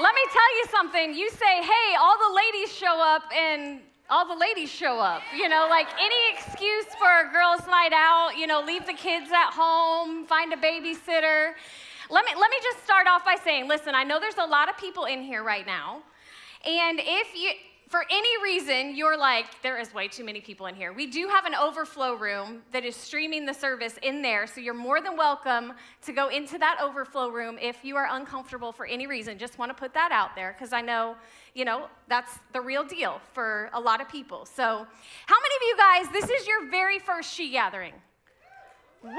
Let me tell you something. You say, hey, all the ladies show up and all the ladies show up. You know, like any excuse for a girls' night out, you know, leave the kids at home, find a babysitter. Let me, let me just start off by saying, listen, I know there's a lot of people in here right now. And if you, for any reason you're like, there is way too many people in here, we do have an overflow room that is streaming the service in there. So you're more than welcome to go into that overflow room if you are uncomfortable for any reason. Just want to put that out there because I know, you know, that's the real deal for a lot of people. So, how many of you guys, this is your very first she gathering? Woo!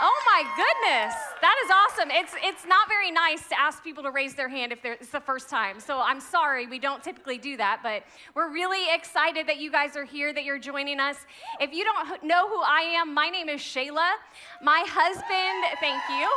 Oh my goodness, that is awesome. It's it's not very nice to ask people to raise their hand if it's the first time. So I'm sorry, we don't typically do that, but we're really excited that you guys are here, that you're joining us. If you don't know who I am, my name is Shayla. My husband, thank you.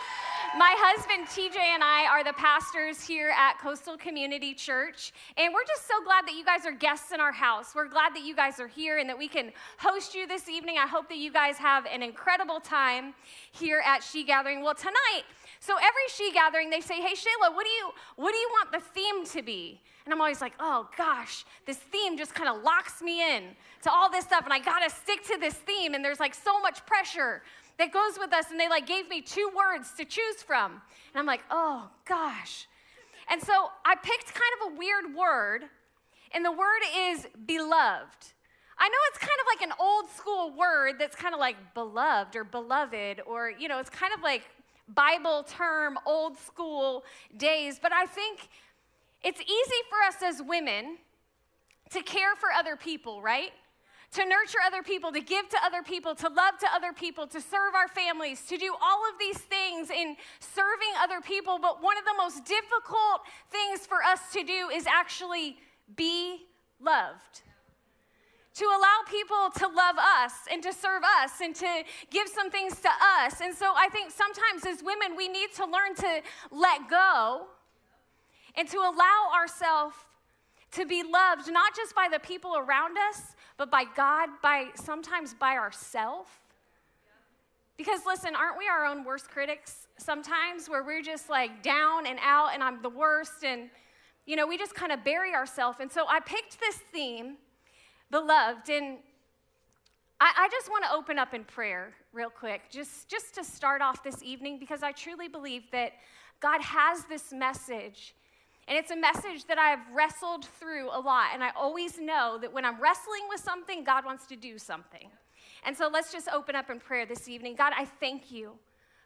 My husband TJ and I are the pastors here at Coastal Community Church, and we're just so glad that you guys are guests in our house. We're glad that you guys are here and that we can host you this evening. I hope that you guys have an incredible time here at She Gathering. Well, tonight, so every She Gathering, they say, "Hey Shayla, what do you what do you want the theme to be?" And I'm always like, "Oh gosh, this theme just kind of locks me in to all this stuff, and I got to stick to this theme, and there's like so much pressure." That goes with us, and they like gave me two words to choose from. And I'm like, oh gosh. And so I picked kind of a weird word, and the word is beloved. I know it's kind of like an old school word that's kind of like beloved or beloved, or, you know, it's kind of like Bible term, old school days, but I think it's easy for us as women to care for other people, right? To nurture other people, to give to other people, to love to other people, to serve our families, to do all of these things in serving other people. But one of the most difficult things for us to do is actually be loved. To allow people to love us and to serve us and to give some things to us. And so I think sometimes as women, we need to learn to let go and to allow ourselves to be loved, not just by the people around us, but by God, by sometimes by ourselves. Because listen, aren't we our own worst critics sometimes where we're just like down and out and I'm the worst and you know, we just kind of bury ourselves. And so I picked this theme, beloved, and I, I just want to open up in prayer real quick, just, just to start off this evening, because I truly believe that God has this message and it's a message that I've wrestled through a lot. And I always know that when I'm wrestling with something, God wants to do something. And so let's just open up in prayer this evening. God, I thank you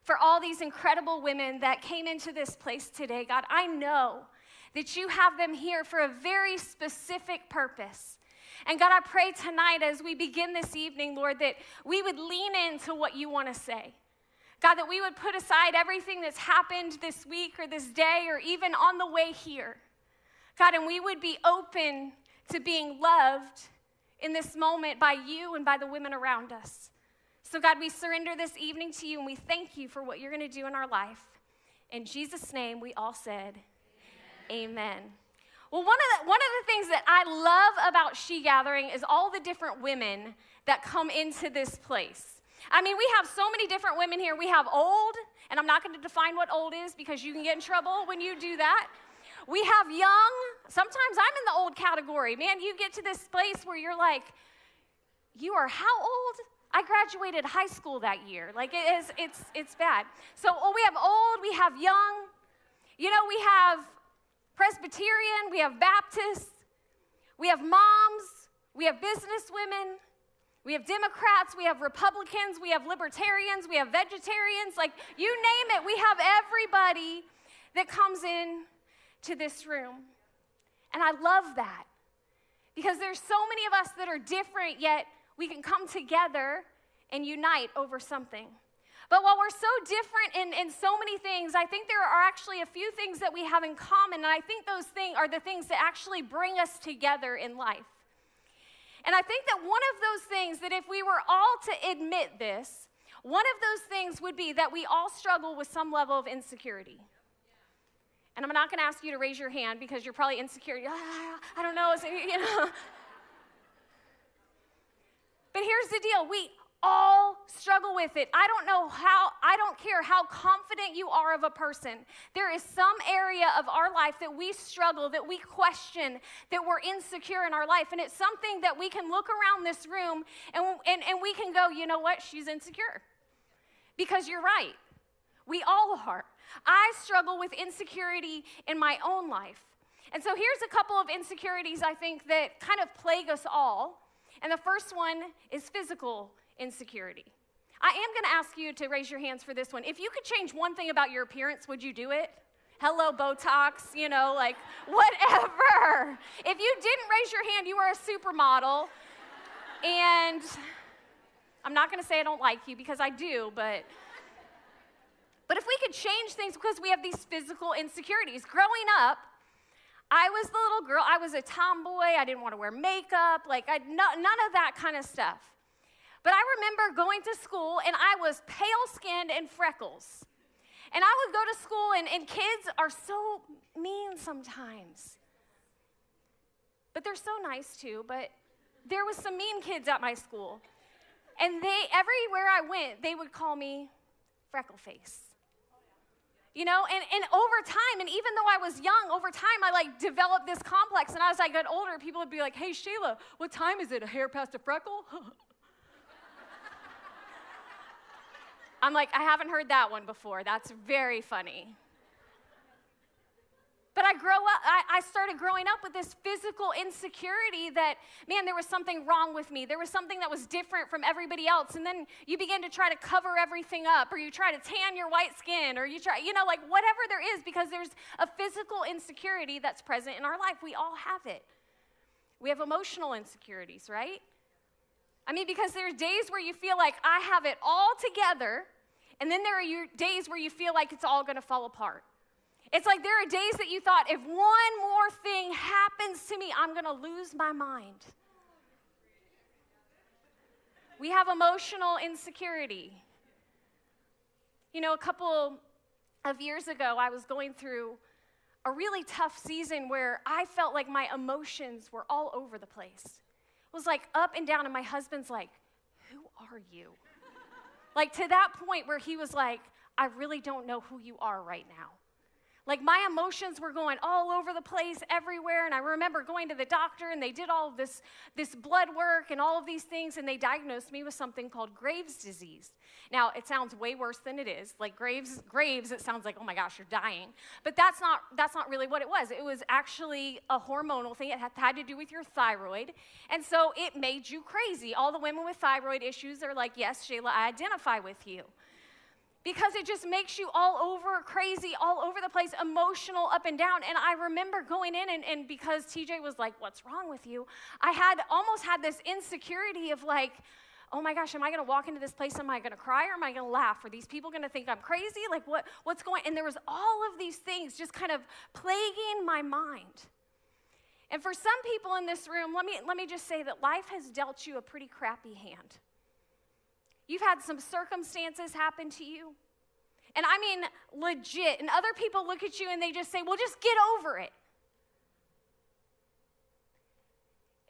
for all these incredible women that came into this place today. God, I know that you have them here for a very specific purpose. And God, I pray tonight as we begin this evening, Lord, that we would lean into what you want to say. God, that we would put aside everything that's happened this week or this day or even on the way here. God, and we would be open to being loved in this moment by you and by the women around us. So, God, we surrender this evening to you and we thank you for what you're going to do in our life. In Jesus' name, we all said, Amen. Amen. Well, one of, the, one of the things that I love about She Gathering is all the different women that come into this place. I mean, we have so many different women here. We have old, and I'm not going to define what old is because you can get in trouble when you do that. We have young. Sometimes I'm in the old category. Man, you get to this place where you're like, you are how old? I graduated high school that year. Like it is, it's it's bad. So oh, we have old, we have young. You know, we have Presbyterian, we have Baptists, we have moms, we have business women, we have Democrats, we have Republicans, we have libertarians, we have vegetarians, like you name it, we have everybody that comes in to this room. And I love that because there's so many of us that are different, yet we can come together and unite over something. But while we're so different in, in so many things, I think there are actually a few things that we have in common. And I think those things are the things that actually bring us together in life. And I think that one of those things that if we were all to admit this, one of those things would be that we all struggle with some level of insecurity. And I'm not going to ask you to raise your hand because you're probably insecure. Ah, I don't know, you know. But here's the deal. We all struggle with it. I don't know how, I don't care how confident you are of a person. There is some area of our life that we struggle, that we question, that we're insecure in our life. And it's something that we can look around this room and, and, and we can go, you know what? She's insecure. Because you're right. We all are. I struggle with insecurity in my own life. And so here's a couple of insecurities I think that kind of plague us all. And the first one is physical insecurity. I am going to ask you to raise your hands for this one. If you could change one thing about your appearance, would you do it? Hello, Botox, you know, like whatever. If you didn't raise your hand, you are a supermodel. And I'm not going to say I don't like you because I do, but but if we could change things because we have these physical insecurities. Growing up, I was the little girl, I was a tomboy, I didn't want to wear makeup, like I, no, none of that kind of stuff. But I remember going to school and I was pale skinned and freckles. And I would go to school, and, and kids are so mean sometimes. But they're so nice too. But there was some mean kids at my school. And they, everywhere I went, they would call me freckle face. You know, and, and over time, and even though I was young, over time I like developed this complex. And as I got older, people would be like, hey, Sheila, what time is it? A hair past a freckle? I'm like, I haven't heard that one before. That's very funny. But I grow up, I, I, started growing up with this physical insecurity that, man, there was something wrong with me. There was something that was different from everybody else. And then you begin to try to cover everything up, or you try to tan your white skin, or you try, you know, like whatever there is, because there's a physical insecurity that's present in our life. We all have it. We have emotional insecurities, right? I mean, because there are days where you feel like I have it all together, and then there are your days where you feel like it's all gonna fall apart. It's like there are days that you thought, if one more thing happens to me, I'm gonna lose my mind. We have emotional insecurity. You know, a couple of years ago, I was going through a really tough season where I felt like my emotions were all over the place. Was like up and down, and my husband's like, Who are you? like to that point where he was like, I really don't know who you are right now. Like my emotions were going all over the place, everywhere. And I remember going to the doctor and they did all this, this blood work and all of these things, and they diagnosed me with something called Graves' disease. Now, it sounds way worse than it is. Like Graves, Graves, it sounds like, oh my gosh, you're dying. But that's not, that's not really what it was. It was actually a hormonal thing. It had to do with your thyroid. And so it made you crazy. All the women with thyroid issues are like, yes, Shayla, I identify with you because it just makes you all over crazy, all over the place, emotional, up and down. And I remember going in, and, and because TJ was like, What's wrong with you? I had almost had this insecurity of like, oh my gosh, am I to walk into this place? Am I to cry or am I to laugh? Are these people to think I'm crazy? Like, what, what's going And there was all of these things just kind of plaguing my mind. And for some people in this room, let me, let me just say that life has dealt you a pretty crappy hand. You've had some circumstances happen to you. And I mean legit. And other people look at you and they just say, well, just get over it.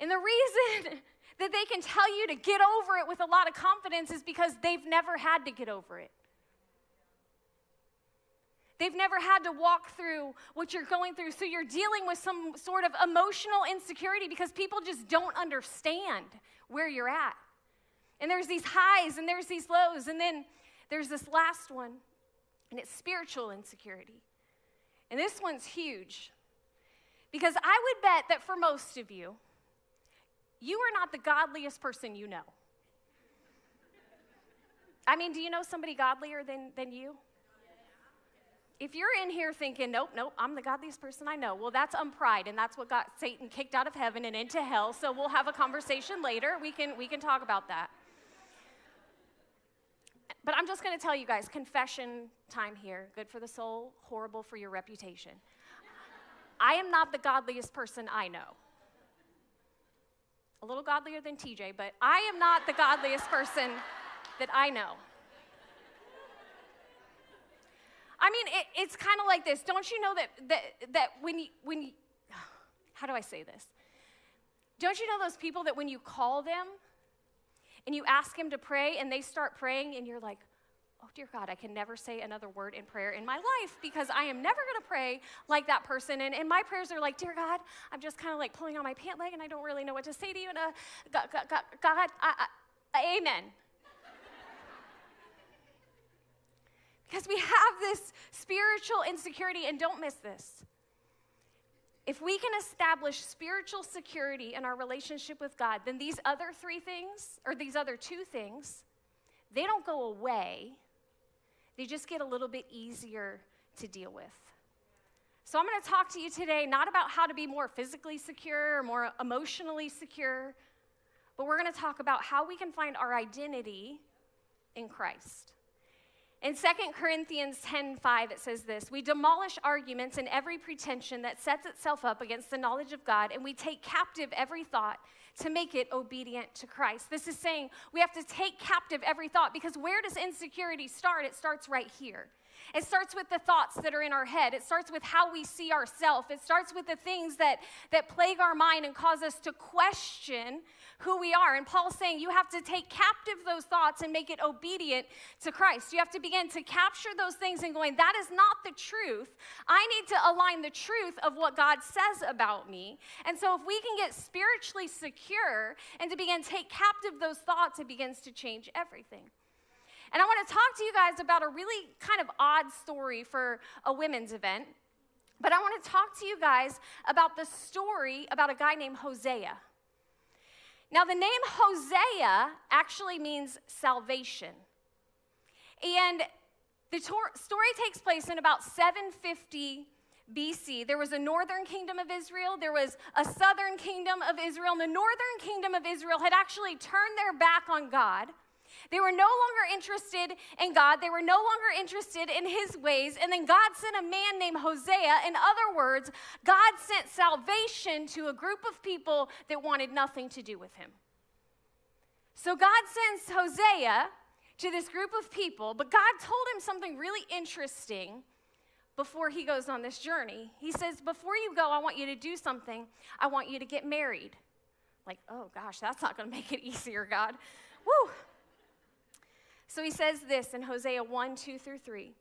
And the reason that they can tell you to get over it with a lot of confidence is because they've never had to get over it. They've never had to walk through what you're going through. So you're dealing with some sort of emotional insecurity because people just don't understand where you're at. And there's these highs and there's these lows. And then there's this last one, and it's spiritual insecurity. And this one's huge because I would bet that for most of you, you are not the godliest person you know. I mean, do you know somebody godlier than, than you? If you're in here thinking, nope, nope, I'm the godliest person I know, well, that's unpride, and that's what got Satan kicked out of heaven and into hell. So we'll have a conversation later. We can, we can talk about that. But I'm just going to tell you guys confession time here. Good for the soul, horrible for your reputation. I am not the godliest person I know. A little godlier than TJ, but I am not the godliest person that I know. I mean, it, it's kind of like this. Don't you know that, that, that when, you, when you, how do I say this? Don't you know those people that when you call them, and you ask Him to pray, and they start praying, and you're like, oh dear God, I can never say another word in prayer in my life because I am never to pray like that person. And, and my prayers are like, dear God, I'm just kind of like pulling on my pant leg and I don't really know what to say to you. And uh, God, God, God, God I, I, amen. because we have this spiritual insecurity, and don't miss this. If we can establish spiritual security in our relationship with God, then these other three things, or these other two things, they don't go away they just get a little bit easier to deal with. So, I'm going to talk to you today not about how to be more physically secure or more emotionally secure, but we're going to talk about how we can find our identity in Christ. In 2 Corinthians 10:5 it says this, we demolish arguments and every pretension that sets itself up against the knowledge of God and we take captive every thought to make it obedient to Christ. This is saying we have to take captive every thought because where does insecurity start? It starts right here. It starts with the thoughts that are in our head. It starts with how we see ourselves. It starts with the things that, that plague our mind and cause us to question who we are. And Paul's saying you have to take captive those thoughts and make it obedient to Christ. You have to begin to capture those things and going, that is not the truth. I need to align the truth of what God says about me. And so if we can get spiritually secure and to begin to take captive those thoughts, it begins to change everything. And I want to talk to you guys about a really kind of odd story for a women's event. But I want to talk to you guys about the story about a guy named Hosea. Now, the name Hosea actually means salvation. And the tor- story takes place in about 750 BC. There was a northern kingdom of Israel, there was a southern kingdom of Israel, and the northern kingdom of Israel had actually turned their back on God they were no longer interested in God. They were no longer interested in his ways. And then God sent a man named Hosea. In other words, God sent salvation to a group of people that wanted nothing to do with him. So God sends Hosea to this group of people, but God told him something really interesting before he goes on this journey. He says, Before you go, I want you to do something. I want you to get married. Like, oh gosh, that's not going to make it easier, God. Woo! So he says this in Hosea 1 2 through 3.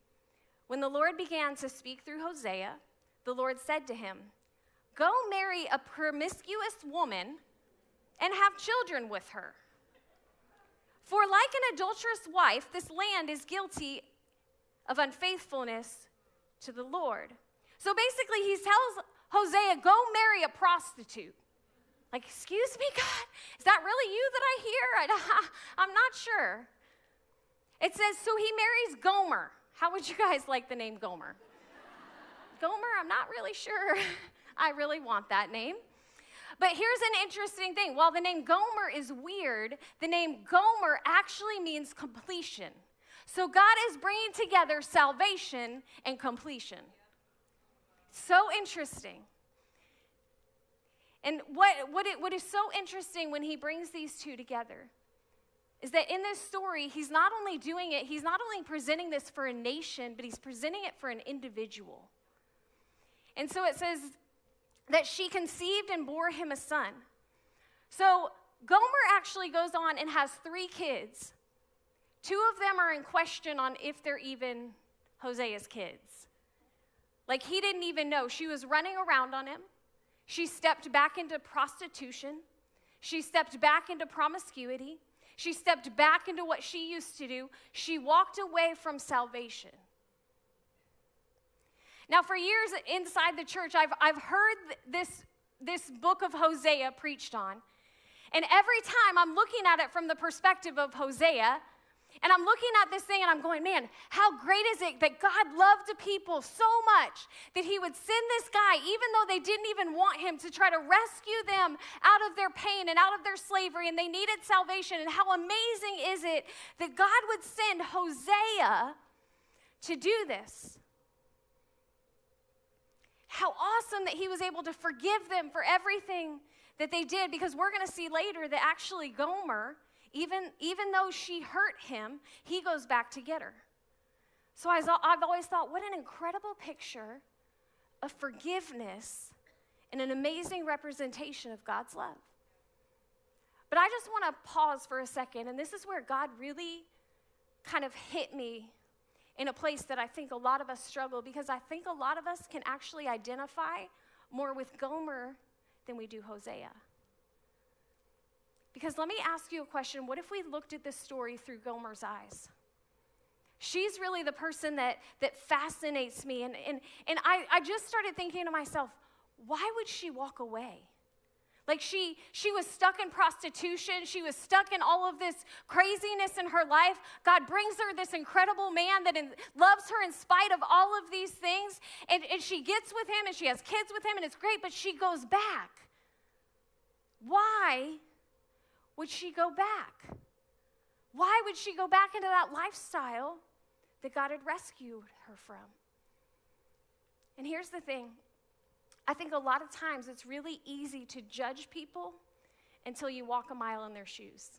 When the Lord began to speak through Hosea, the Lord said to him, Go marry a promiscuous woman and have children with her. For like an adulterous wife, this land is guilty of unfaithfulness to the Lord. So basically, he tells Hosea, Go marry a prostitute. Like, excuse me, God, is that really you that I hear? I, I'm not sure. It says, so he marries Gomer. How would you guys like the name Gomer? Gomer, I'm not really sure. I really want that name. But here's an interesting thing. While the name Gomer is weird, the name Gomer actually means completion. So God is bringing together salvation and completion. So interesting. And what, what, it, what is so interesting when he brings these two together is that in this story, he's not only doing it, he's not only presenting this for a nation, but he's presenting it for an individual. And so it says that she conceived and bore him a son. So Gomer actually goes on and has three kids. Two of them are in question on if they're even Hosea's kids. Like he didn't even know. She was running around on him. She stepped back into prostitution. She stepped back into promiscuity. She stepped back into what she used to do. She walked away from salvation. Now, for years inside the church, I've, I've heard this, this book of Hosea preached on. And every time I'm looking at it from the perspective of Hosea, and I'm looking at this thing and I'm going, man, how great is it that God loved the people so much that He would send this guy, even though they didn't even want Him, to try to rescue them out of their pain and out of their slavery, and they needed salvation. And how amazing is it that God would send Hosea to do this? How awesome that He was able to forgive them for everything that they did, because we're going to see later that actually Gomer even, even though she hurt him, he goes back to get her. So I've always thought, what an incredible picture of forgiveness and an amazing representation of God's love. But I just want to pause for a second, and this is where God really kind of hit me in a place that I think a lot of us struggle because I think a lot of us can actually identify more with Gomer than we do Hosea. Because let me ask you a question what if we looked at this story through Gomer's eyes? She's really the person that, that fascinates me. And, and, and I, I just started thinking to myself, why would she walk away? Like she she was stuck in prostitution, she was stuck in all of this craziness in her life. God brings her this incredible man that in, loves her in spite of all of these things. And, and she gets with him and she has kids with him and it's great, but she goes back. Why would she go back? Why would she go back into that lifestyle that God had rescued her from? And here's the thing I think a lot of times it's really easy to judge people until you walk a mile in their shoes.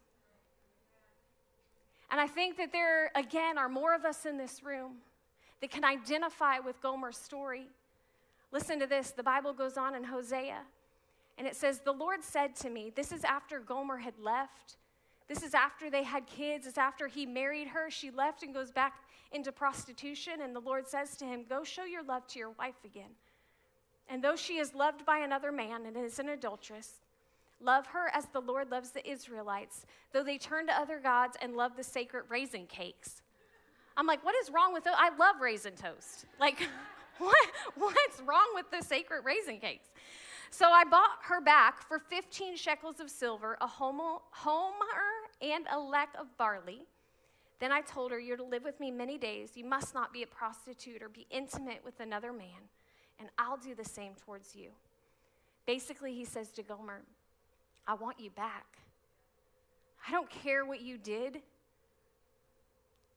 And I think that there, again, are more of us in this room that can identify with Gomer's story. Listen to this. The Bible goes on in Hosea, and it says, The Lord said to me, This is after Gomer had left. This is after they had kids. It's after he married her. She left and goes back into prostitution. And the Lord says to him, Go show your love to your wife again. And though she is loved by another man and is an adulteress, love her as the Lord loves the Israelites, though they turn to other gods and love the sacred raisin cakes. I'm like, what is wrong with those? I love raisin toast. Like, what, what's wrong with the sacred raisin cakes? So I bought her back for 15 shekels of silver, a homer, and a lethek of barley. Then I told her, You're to live with me many days. You must not be a prostitute or be intimate with another man and I'll do the same towards you. Basically, he says to Gomer, I want you back. I don't care what you did.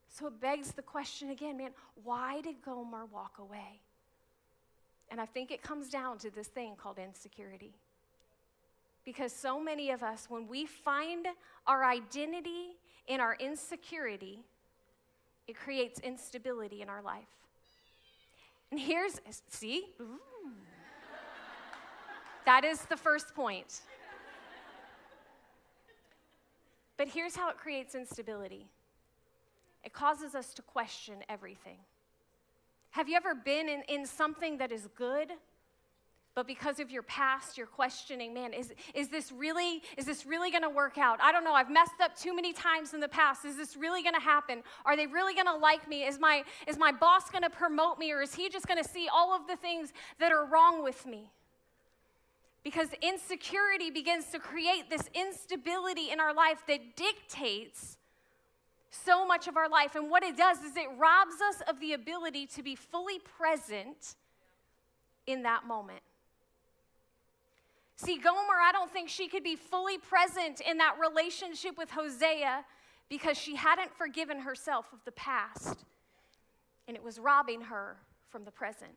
So it begs the question again, man, why did Gomer walk away? And I think it comes down to this thing called insecurity. Because so many of us, when we find our identity in our insecurity, it creates instability in our life. And here's, see? That is the first point. But here's how it creates instability it causes us to question everything. Have you ever been in, in something that is good? But because of your past, you're questioning, man, is, is this really, is this really gonna work out? I don't know, I've messed up too many times in the past. Is this really gonna happen? Are they really gonna like me? Is my, is my boss gonna promote me or is he just gonna see all of the things that are wrong with me? Because insecurity begins to create this instability in our life that dictates so much of our life. And what it does is it robs us of the ability to be fully present in that moment. See, Gomer, I don't think she could be fully present in that relationship with Hosea because she hadn't forgiven herself of the past, and it was robbing her from the present.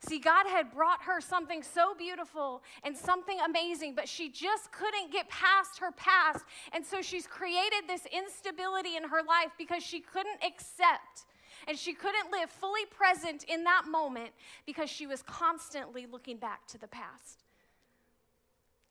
See, God had brought her something so beautiful and something amazing, but she just couldn't get past her past. And so she's created this instability in her life because she couldn't accept and she couldn't live fully present in that moment because she was constantly looking back to the past.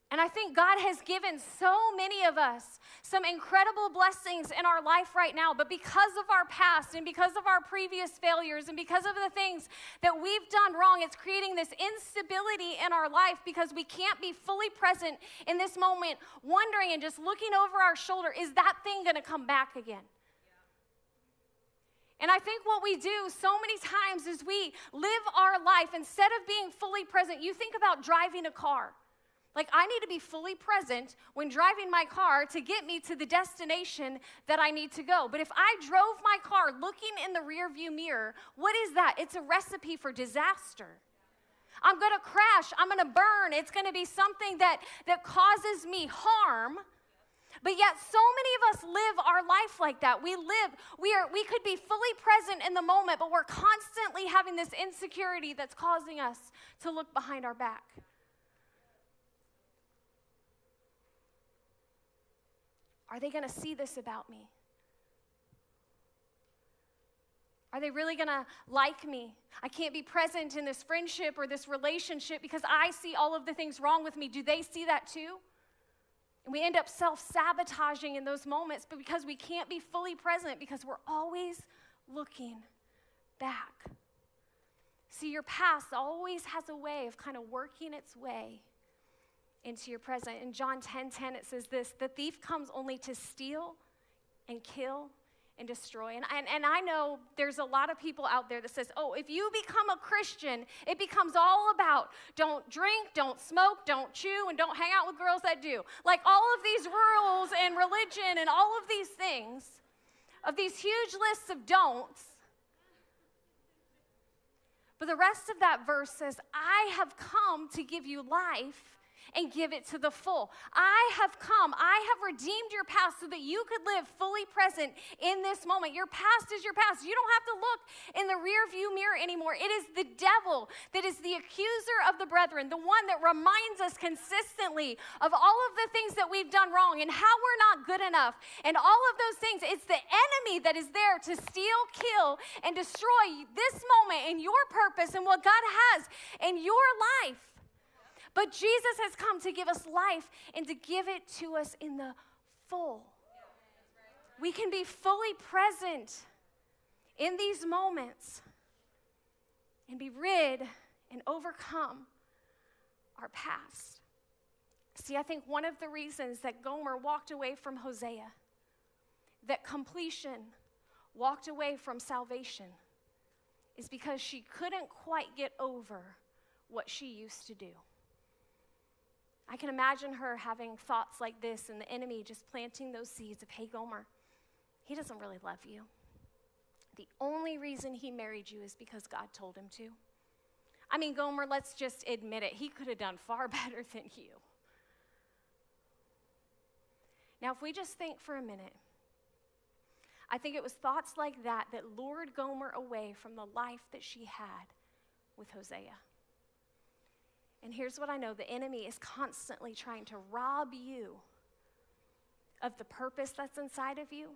And I think God has given so many of us some incredible blessings in our life right now. But because of our past and because of our previous failures and because of the things that we've done wrong, it's creating this instability in our life because we can't be fully present in this moment, wondering and just looking over our shoulder is that thing going to come back again? And I think what we do so many times is we live our life instead of being fully present. You think about driving a car. Like, I need to be fully present when driving my car to get me to the destination that I need to go. But if I drove my car looking in the rearview mirror, what is that? It's a recipe for disaster. I'm gonna crash, I'm gonna burn. It's gonna be something that, that causes me harm but yet so many of us live our life like that. We live, we are we could be fully present in the moment, but we're constantly having this insecurity that's causing us to look behind our back. Are they going to see this about me? Are they really going to like me? I can't be present in this friendship or this relationship because I see all of the things wrong with me. Do they see that too? And we end up self sabotaging in those moments, but because we can't be fully present, because we're always looking back. See, your past always has a way of kind of working its way into your present. In John 10 10, it says this the thief comes only to steal and kill and destroy. And, and, and I know there's a lot of people out there that says, oh, if you become a Christian, it becomes all about don't drink, don't smoke, don't chew, and don't hang out with girls that do. Like all of these rules and religion and all of these things, of these huge lists of don'ts. But the rest of that verse says, I have come to give you life and give it to the full. I have come, I have redeemed your past so that you could live fully present in this moment. Your past is your past. You don't have to look in the rear view mirror anymore. It is the devil that is the accuser of the brethren, the one that reminds us consistently of all of the things that we've done wrong and how we're not good enough and all of those things. It's the enemy that is there to steal, kill, and destroy this moment and your purpose and what God has in your life. But Jesus has come to give us life and to give it to us in the full. We can be fully present in these moments and be rid and overcome our past. See, I think one of the reasons that Gomer walked away from Hosea, that completion walked away from salvation, is because she couldn't quite get over what she used to do. I can imagine her having thoughts like this and the enemy just planting those seeds of, hey, Gomer, he doesn't really love you. The only reason he married you is because God told him to. I mean, Gomer, let's just admit it, he could have done far better than you. Now, if we just think for a minute, I think it was thoughts like that that lured Gomer away from the life that she had with Hosea. And here's what I know the enemy is constantly trying to rob you of the purpose that's inside of you,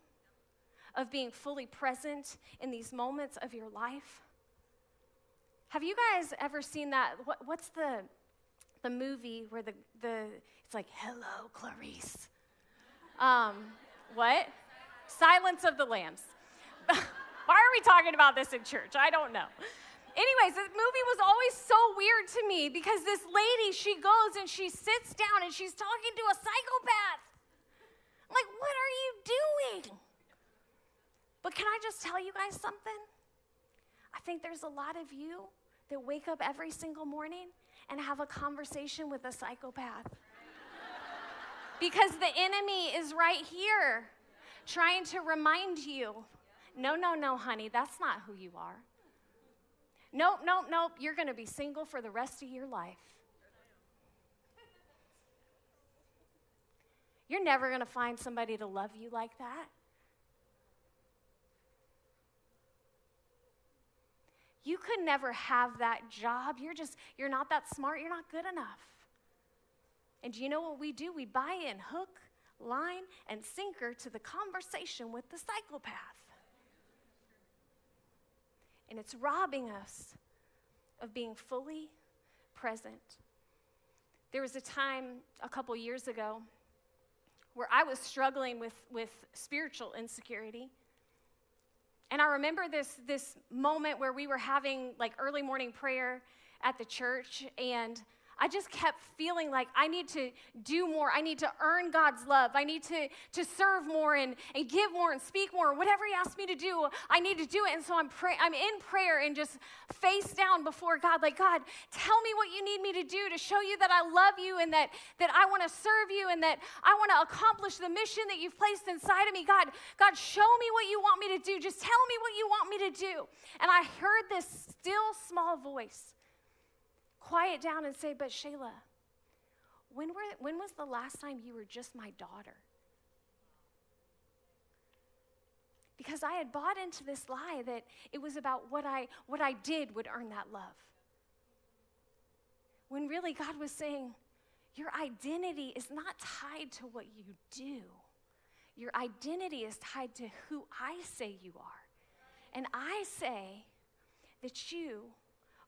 of being fully present in these moments of your life. Have you guys ever seen that? What, what's the, the movie where the, the, it's like, hello, Clarice? Um, what? Silence of the Lambs. Why are we talking about this in church? I don't know. Anyways, the movie was always so weird to me because this lady, she goes and she sits down and she's talking to a psychopath. I'm like, what are you doing? But can I just tell you guys something? I think there's a lot of you that wake up every single morning and have a conversation with a psychopath. because the enemy is right here trying to remind you no, no, no, honey, that's not who you are. Nope, nope, nope, you're going to be single for the rest of your life. You're never going to find somebody to love you like that. You could never have that job. You're just, you're not that smart. You're not good enough. And do you know what we do? We buy in hook, line, and sinker to the conversation with the psychopath and it's robbing us of being fully present. There was a time a couple years ago where I was struggling with, with spiritual insecurity. And I remember this, this moment where we were having like early morning prayer at the church, and I just kept feeling like I need to do more. I need to earn God's love. I need to, to serve more and, and give more and speak more. Whatever He asks me to do, I need to do it. And so I'm, pray- I'm in prayer and just face down before God, like, God, tell me what you need me to do to show you that I love you and that, that I want to serve you and that I want to accomplish the mission that you've placed inside of me. God, God, show me what you want me to do. Just tell me what you want me to do. And I heard this still small voice quiet down and say, But Shayla, when, were, when was the last time you were just my daughter? Because I had bought into this lie that it was about what I, what I did would earn that love. When really God was saying, Your identity is not tied to what you do, your identity is tied to who I say you are. And I say that you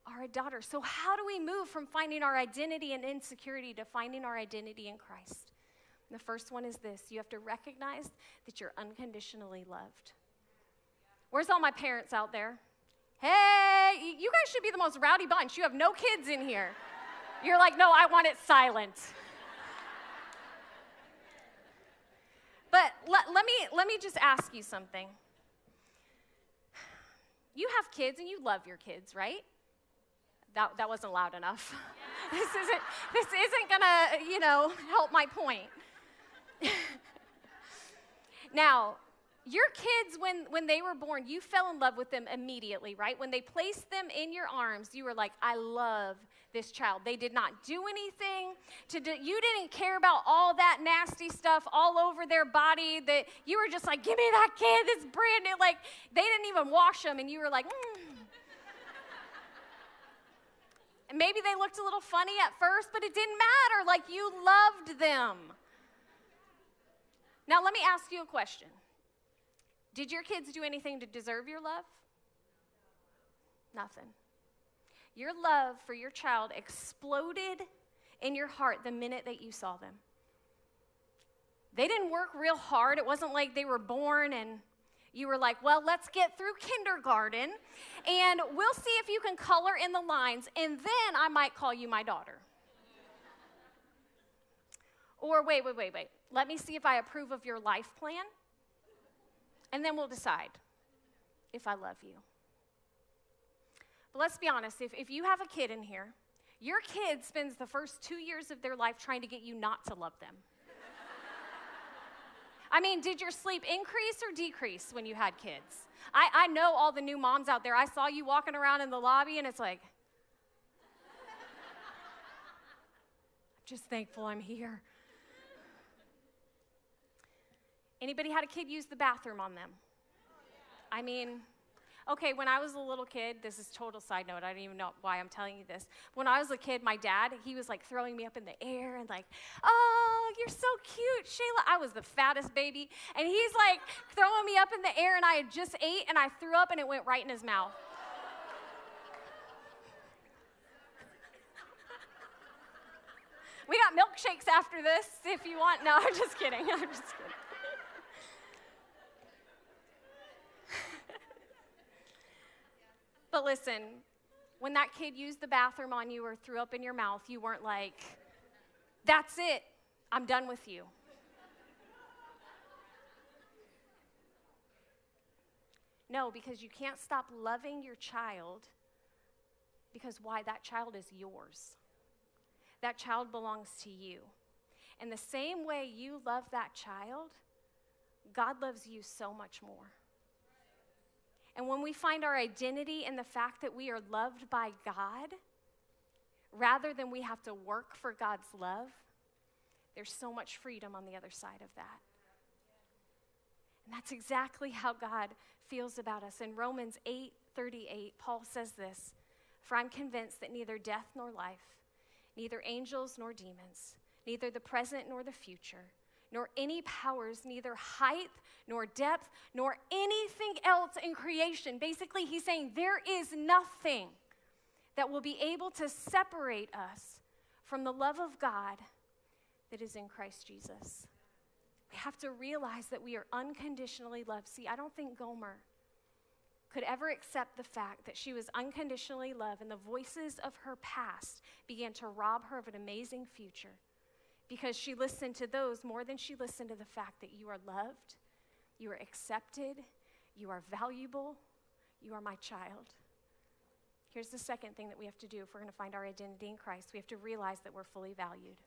are a daughter. So, how do we move from finding our identity and insecurity to finding our identity in Christ? And the first one is this you have to recognize that you're unconditionally loved. Where's all my parents out there? Hey, you guys should be the most rowdy bunch. You have no kids in here. You're like, no, I want it silent. But let, let, me, let me just ask you something. You have kids and you love your kids, right? That, that wasn't loud enough. this isn't, this isn't gonna, you know, help my point. now, your kids, when, when they were born, you fell in love with them immediately, right? When they placed them in your arms, you were like, I love this child. They did not do anything to do, you didn't care about all that nasty stuff all over their body that you were just like, give me that kid, this brand new. Like, they didn't even wash them, and you were like, mm. and maybe they looked a little funny at first, but it didn't matter. Like, you loved them. Now, let me ask you a question. Did your kids do anything to deserve your love? Nothing. Your love for your child exploded in your heart the minute that you saw them. They didn't work real hard. It wasn't like they were born and you were like, well, let's get through kindergarten and we'll see if you can color in the lines, and then I might call you my daughter. or wait, wait, wait, wait. Let me see if I approve of your life plan and then we'll decide if I love you. But let's be honest if, if you have a kid in here, your kid spends the first two years of their life trying to get you not to love them. I mean, did your sleep increase or decrease when you had kids? I, I know all the new moms out there. I saw you walking around in the lobby, and it's like, I'm just thankful I'm here. Anybody had a kid use the bathroom on them? I mean, okay, when I was a little kid, this is total side note. I don't even know why I'm telling you this. When I was a kid, my dad, he was like throwing me up in the air and like, oh, you're so cute, Shayla. I was the fattest baby. And he's like throwing me up in the air, and I had just ate, and I threw up, and it went right in his mouth. we got milkshakes after this if you want. No, I'm just kidding. I'm just kidding. But listen, when that kid used the bathroom on you or threw up in your mouth, you weren't like, that's it, I'm done with you. No, because you can't stop loving your child because why? That child is yours. That child belongs to you. And the same way you love that child, God loves you so much more. And when we find our identity in the fact that we are loved by God, rather than we have to work for God's love, there's so much freedom on the other side of that. And that's exactly how God feels about us. In Romans 8 38, Paul says this For I'm convinced that neither death nor life, neither angels nor demons, neither the present nor the future, nor any powers, neither height nor depth, nor anything else in creation. Basically, he's saying there is nothing that will be able to separate us from the love of God that is in Christ Jesus. We have to realize that we are unconditionally loved. See, I don't think Gomer could ever accept the fact that she was unconditionally loved and the voices of her past began to rob her of an amazing future because she listened to those more than she listened to the fact that you are loved, you are accepted, you are valuable, you are my child. Here's the second thing that we have to do if we're going to find our identity in Christ we have to realize that we're fully valued.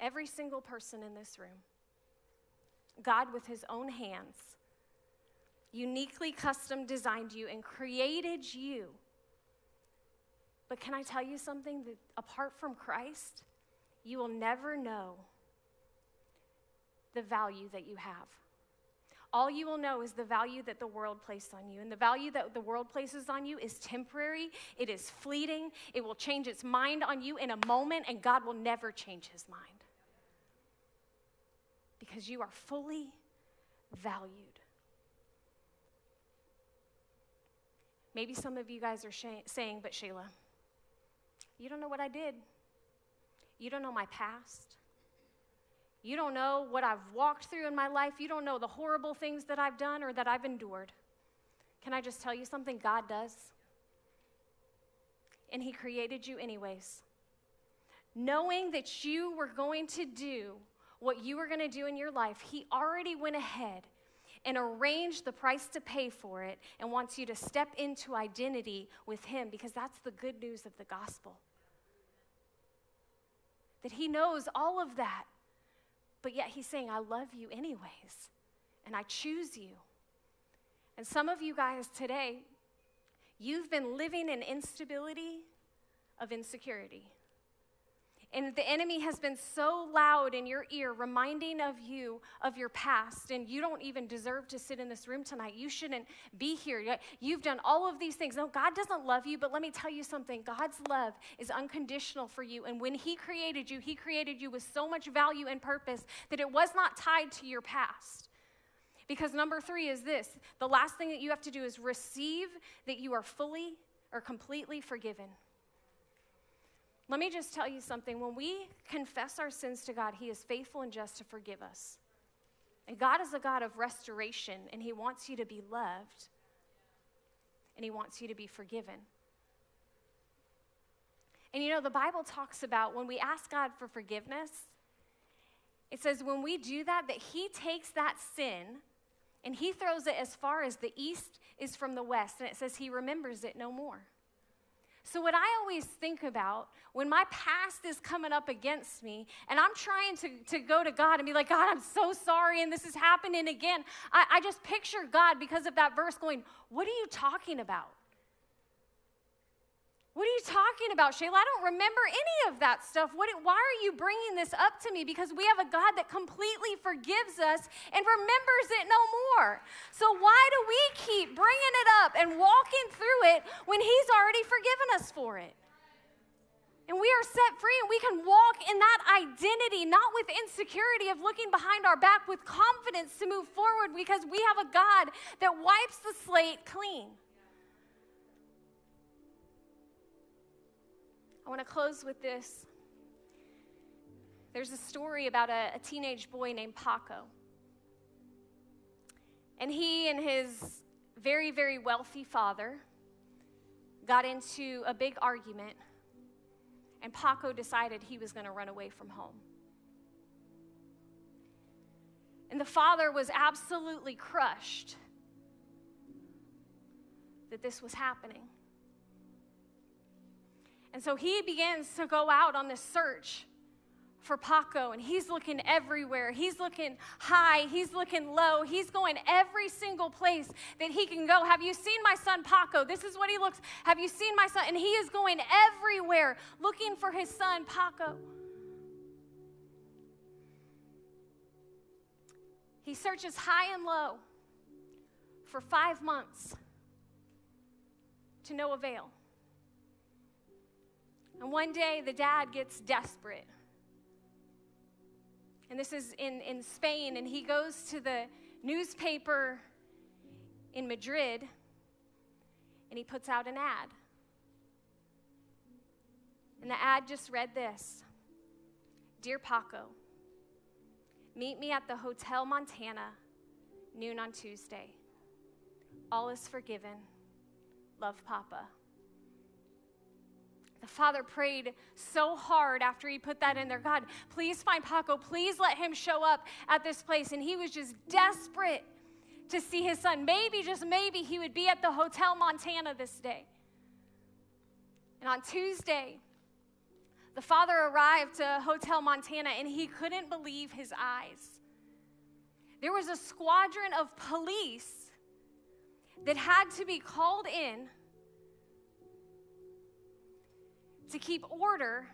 Every single person in this room, God, with his own hands, uniquely custom designed you and created you but can I tell you something? That apart from Christ, you will never know the value that you have. All you will know is the value that the world placed on you. And the value that the world places on you is temporary, it is fleeting, it will change its mind on you in a moment, and God will never change his mind. Because you are fully valued. Maybe some of you guys are sh- saying, but Shayla, you don't know what I did. You don't know my past. You don't know what I've walked through in my life. You don't know the horrible things that I've done or that I've endured. Can I just tell you something? God does. And He created you anyways. Knowing that you were going to do what you were going to do in your life, He already went ahead and arranged the price to pay for it and wants you to step into identity with Him because that's the good news of the gospel. That He knows all of that but yet he's saying, I love you anyways, and I choose you. And some of you guys today, you've been living in instability of insecurity. And the enemy has been so loud in your ear, reminding of you of your past. And you don't even deserve to sit in this room tonight. You shouldn't be here. You've done all of these things. No, God doesn't love you, but let me tell you something God's love is unconditional for you. And when He created you, He created you with so much value and purpose that it was not tied to your past. Because number three is this the last thing that you have to do is receive that you are fully or completely forgiven. Let me just tell you something. When we confess our sins to God, He is faithful and just to forgive us. And God is a God of restoration, and He wants you to be loved, and He wants you to be forgiven. And you know, the Bible talks about when we ask God for forgiveness, it says when we do that, that He takes that sin and He throws it as far as the east is from the west. And it says He remembers it no more. So, what I always think about when my past is coming up against me and I'm trying to, to go to God and be like, God, I'm so sorry and this is happening again, I, I just picture God because of that verse going, What are you talking about? What are you talking about, Shayla? I don't remember any of that stuff. What, why are you bringing this up to me? Because we have a God that completely forgives us and remembers it no more. So why do we keep bringing it up and walking through it when He's already forgiven us for it? And we are set free and we can walk in that identity, not with insecurity of looking behind our back, with confidence to move forward because we have a God that wipes the slate clean. I want to close with this. There's a story about a, a teenage boy named Paco. And he and his very, very wealthy father got into a big argument, and Paco decided he was going to run away from home. And the father was absolutely crushed that this was happening. And so he begins to go out on this search for Paco, and he's looking everywhere. He's looking high, he's looking low, he's going every single place that he can go. Have you seen my son Paco? This is what he looks. Have you seen my son? And he is going everywhere looking for his son Paco. He searches high and low for five months to no avail. And one day the dad gets desperate. And this is in, in Spain, and he goes to the newspaper in Madrid and he puts out an ad. And the ad just read this Dear Paco, meet me at the Hotel Montana, noon on Tuesday. All is forgiven. Love, Papa. The father prayed so hard after he put that in there God, please find Paco. Please let him show up at this place. And he was just desperate to see his son. Maybe, just maybe, he would be at the Hotel Montana this day. And on Tuesday, the father arrived to Hotel Montana and he couldn't believe his eyes. There was a squadron of police that had to be called in to keep order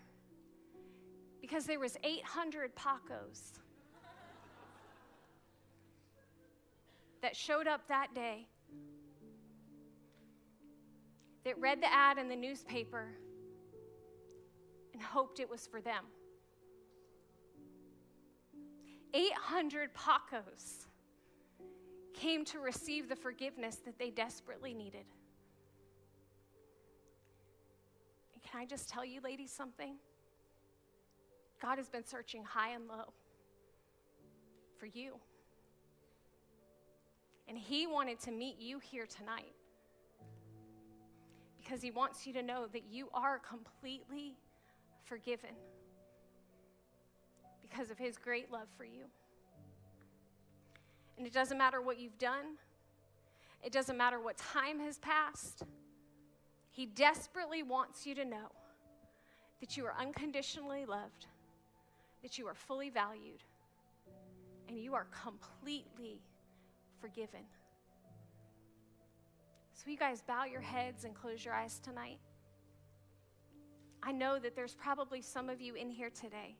because there was 800 Pacos that showed up that day that read the ad in the newspaper and hoped it was for them. 800 Pacos came to receive the forgiveness that they desperately needed. Can I just tell you, ladies, something? God has been searching high and low for you. And He wanted to meet you here tonight because He wants you to know that you are completely forgiven because of His great love for you. And it doesn't matter what you've done, it doesn't matter what time has passed. He desperately wants you to know that you are unconditionally loved, that you are fully valued, and you are completely forgiven. So, you guys bow your heads and close your eyes tonight. I know that there's probably some of you in here today.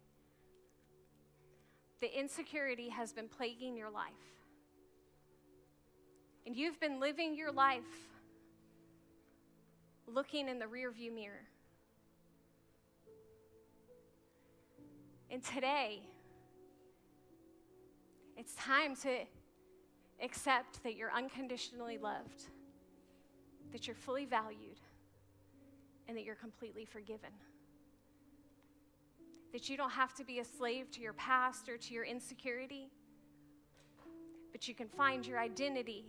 The insecurity has been plaguing your life. And you've been living your life looking in the rearview mirror. And today, it's time to accept that you're unconditionally loved, that you're fully valued, and that you're completely forgiven. That you don't have to be a slave to your past or to your insecurity, but you can find your identity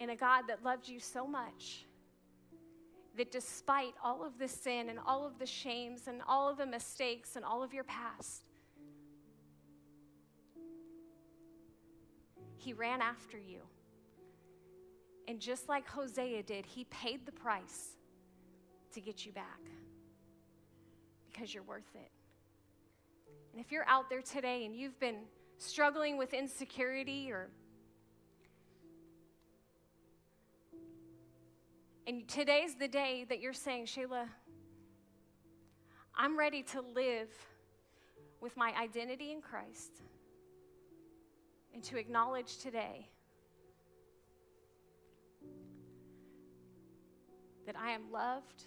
in a God that loved you so much that despite all of the sin and all of the shames and all of the mistakes and all of your past, He ran after you. And just like Hosea did, He paid the price to get you back because you're worth it. And if you're out there today and you've been struggling with insecurity or And today's the day that you're saying, Shayla, I'm ready to live with my identity in Christ and to acknowledge today that I am loved,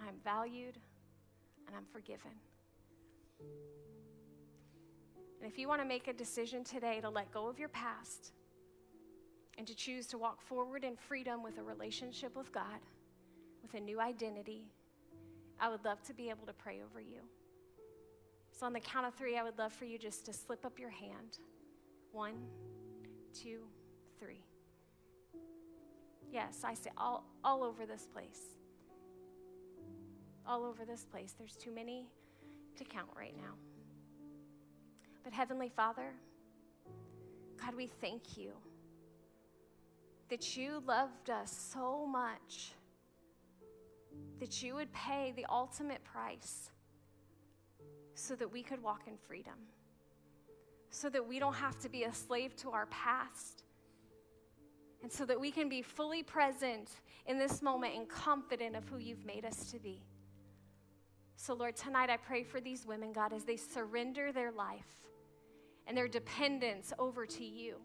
I'm valued, and I'm forgiven. And if you want to make a decision today to let go of your past, and to choose to walk forward in freedom with a relationship with God, with a new identity, I would love to be able to pray over you. So, on the count of three, I would love for you just to slip up your hand. One, two, three. Yes, I say all, all over this place. All over this place. There's too many to count right now. But, Heavenly Father, God, we thank you that you loved us so much that you would pay the ultimate price so that we could walk in freedom, so that we don't have to be a slave to our past, and so that we can be fully present in this moment and confident of who you've made us to be. So, Lord, tonight I pray for these women, God, as they surrender their life and their dependence over to you.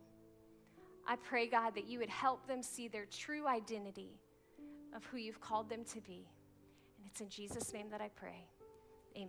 I pray, God, that you would help them see their true identity of who you've called them to be. And it's in Jesus' name that I pray.